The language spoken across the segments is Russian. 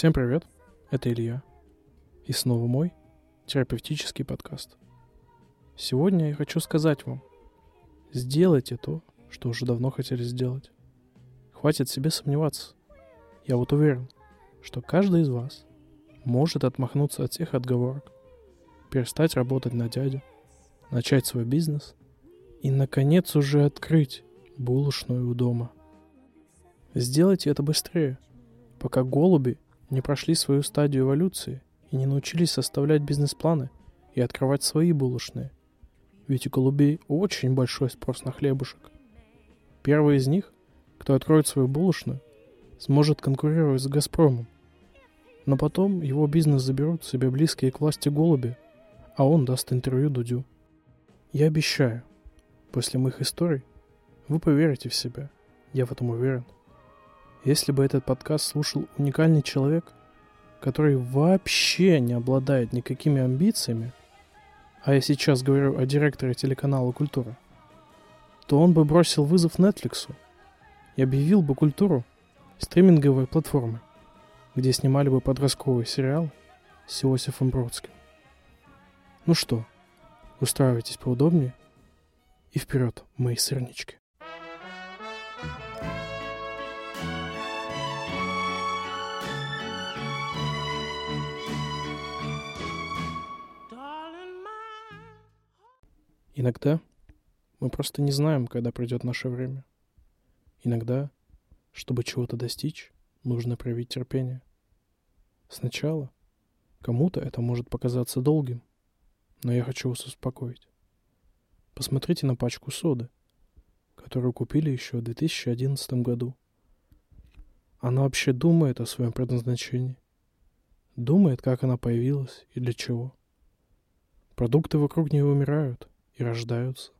Всем привет, это Илья. И снова мой терапевтический подкаст. Сегодня я хочу сказать вам, сделайте то, что уже давно хотели сделать. Хватит себе сомневаться. Я вот уверен, что каждый из вас может отмахнуться от всех отговорок, перестать работать на дядю, начать свой бизнес и, наконец, уже открыть булочную у дома. Сделайте это быстрее, пока голуби не прошли свою стадию эволюции и не научились составлять бизнес-планы и открывать свои булочные. Ведь у голубей очень большой спрос на хлебушек. Первый из них, кто откроет свою булочную, сможет конкурировать с «Газпромом». Но потом его бизнес заберут себе близкие к власти голуби, а он даст интервью Дудю. Я обещаю, после моих историй вы поверите в себя. Я в этом уверен. Если бы этот подкаст слушал уникальный человек, который вообще не обладает никакими амбициями, а я сейчас говорю о директоре телеканала «Культура», то он бы бросил вызов Netflix и объявил бы «Культуру» стриминговой платформой, где снимали бы подростковый сериал с Иосифом Бродским. Ну что, устраивайтесь поудобнее и вперед, мои сырнички. Иногда мы просто не знаем, когда придет наше время. Иногда, чтобы чего-то достичь, нужно проявить терпение. Сначала кому-то это может показаться долгим, но я хочу вас успокоить. Посмотрите на пачку соды, которую купили еще в 2011 году. Она вообще думает о своем предназначении. Думает, как она появилась и для чего. Продукты вокруг нее умирают, и рождаются.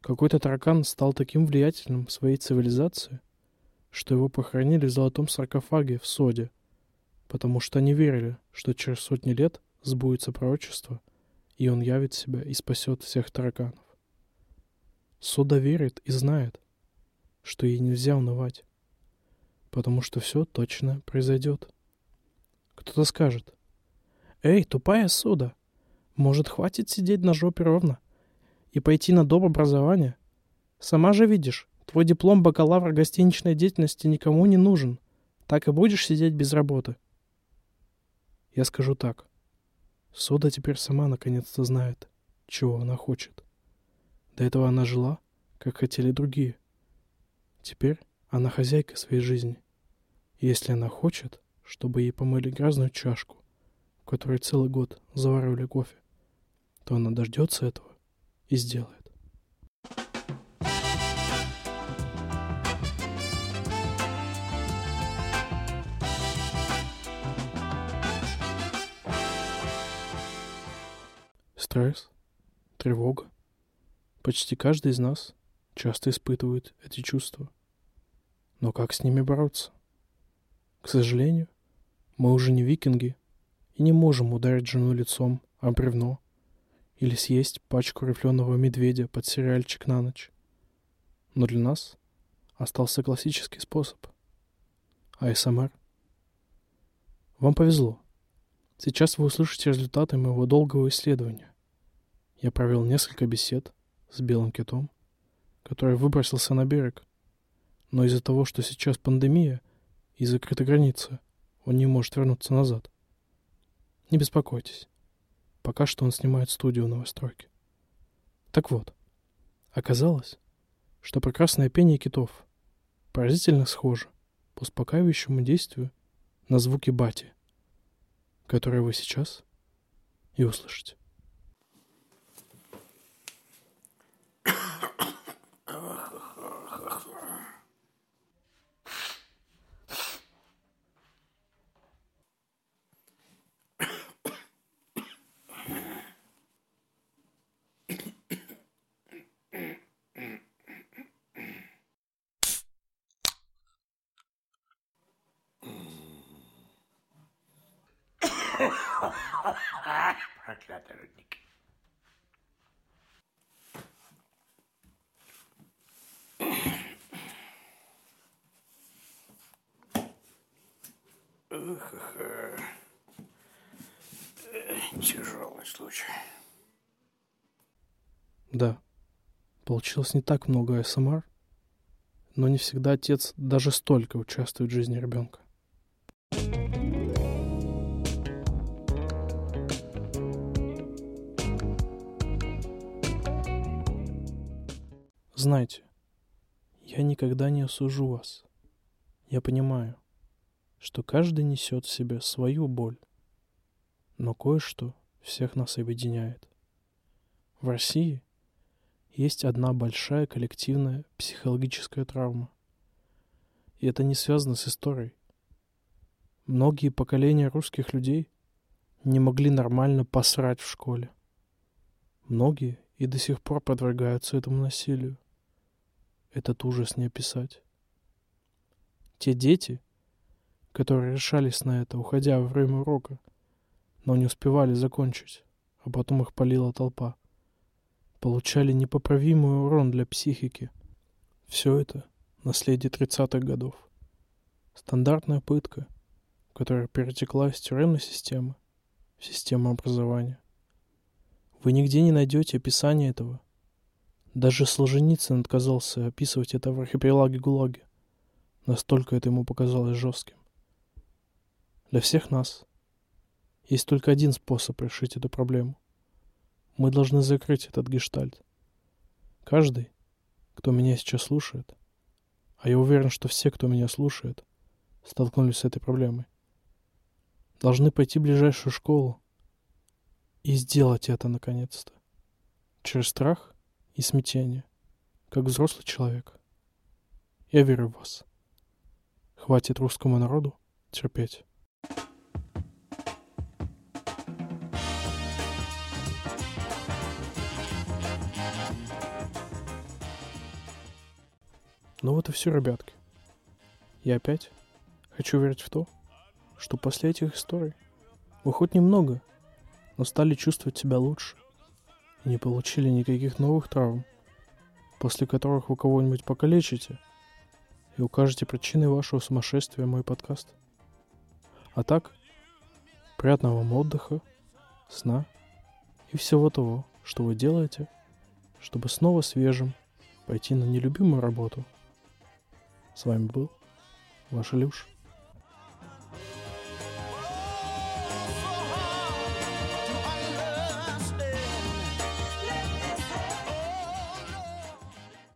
Какой-то таракан стал таким влиятельным в своей цивилизации, что его похоронили в золотом саркофаге в Соде, потому что они верили, что через сотни лет сбудется пророчество, и он явит себя и спасет всех тараканов. Сода верит и знает, что ей нельзя унывать, потому что все точно произойдет. Кто-то скажет, «Эй, тупая Сода, может, хватит сидеть на жопе ровно? И пойти на доп. образование. Сама же видишь, твой диплом бакалавра гостиничной деятельности никому не нужен. Так и будешь сидеть без работы. Я скажу так. Сода теперь сама наконец-то знает, чего она хочет. До этого она жила, как хотели другие. Теперь она хозяйка своей жизни. И если она хочет, чтобы ей помыли грязную чашку, в которой целый год заваривали кофе, то она дождется этого и сделает. Стресс, тревога. Почти каждый из нас часто испытывает эти чувства. Но как с ними бороться? К сожалению, мы уже не викинги и не можем ударить жену лицом о бревно или съесть пачку рифленого медведя под сериальчик на ночь. Но для нас остался классический способ. АСМР. Вам повезло. Сейчас вы услышите результаты моего долгого исследования. Я провел несколько бесед с белым китом, который выбросился на берег. Но из-за того, что сейчас пандемия и закрыта граница, он не может вернуться назад. Не беспокойтесь. Пока что он снимает студию новостройки. Так вот, оказалось, что прекрасное пение китов поразительно схоже по успокаивающему действию на звуки бати, которые вы сейчас и услышите. Проклятый рудник. Тяжелый случай. Да, получилось не так много СМР, но не всегда отец даже столько участвует в жизни ребенка. Знайте, я никогда не осужу вас. Я понимаю, что каждый несет в себе свою боль, но кое-что всех нас объединяет. В России есть одна большая коллективная психологическая травма. И это не связано с историей. Многие поколения русских людей не могли нормально посрать в школе. Многие и до сих пор подвергаются этому насилию. Этот ужас не описать. Те дети, которые решались на это, уходя во время урока, но не успевали закончить, а потом их полила толпа, получали непоправимый урон для психики. Все это наследие 30-х годов. Стандартная пытка, которая перетекла из тюремной системы в систему образования. Вы нигде не найдете описания этого – даже Солженицын отказался описывать это в архипелаге ГУЛАГе. Настолько это ему показалось жестким. Для всех нас есть только один способ решить эту проблему. Мы должны закрыть этот гештальт. Каждый, кто меня сейчас слушает, а я уверен, что все, кто меня слушает, столкнулись с этой проблемой, должны пойти в ближайшую школу и сделать это наконец-то. Через страх и смятение, как взрослый человек. Я верю в вас. Хватит русскому народу терпеть. Ну вот и все, ребятки. Я опять хочу верить в то, что после этих историй вы хоть немного, но стали чувствовать себя лучше не получили никаких новых травм, после которых вы кого-нибудь покалечите и укажете причиной вашего сумасшествия мой подкаст. А так, приятного вам отдыха, сна и всего того, что вы делаете, чтобы снова свежим пойти на нелюбимую работу. С вами был ваш Илюш.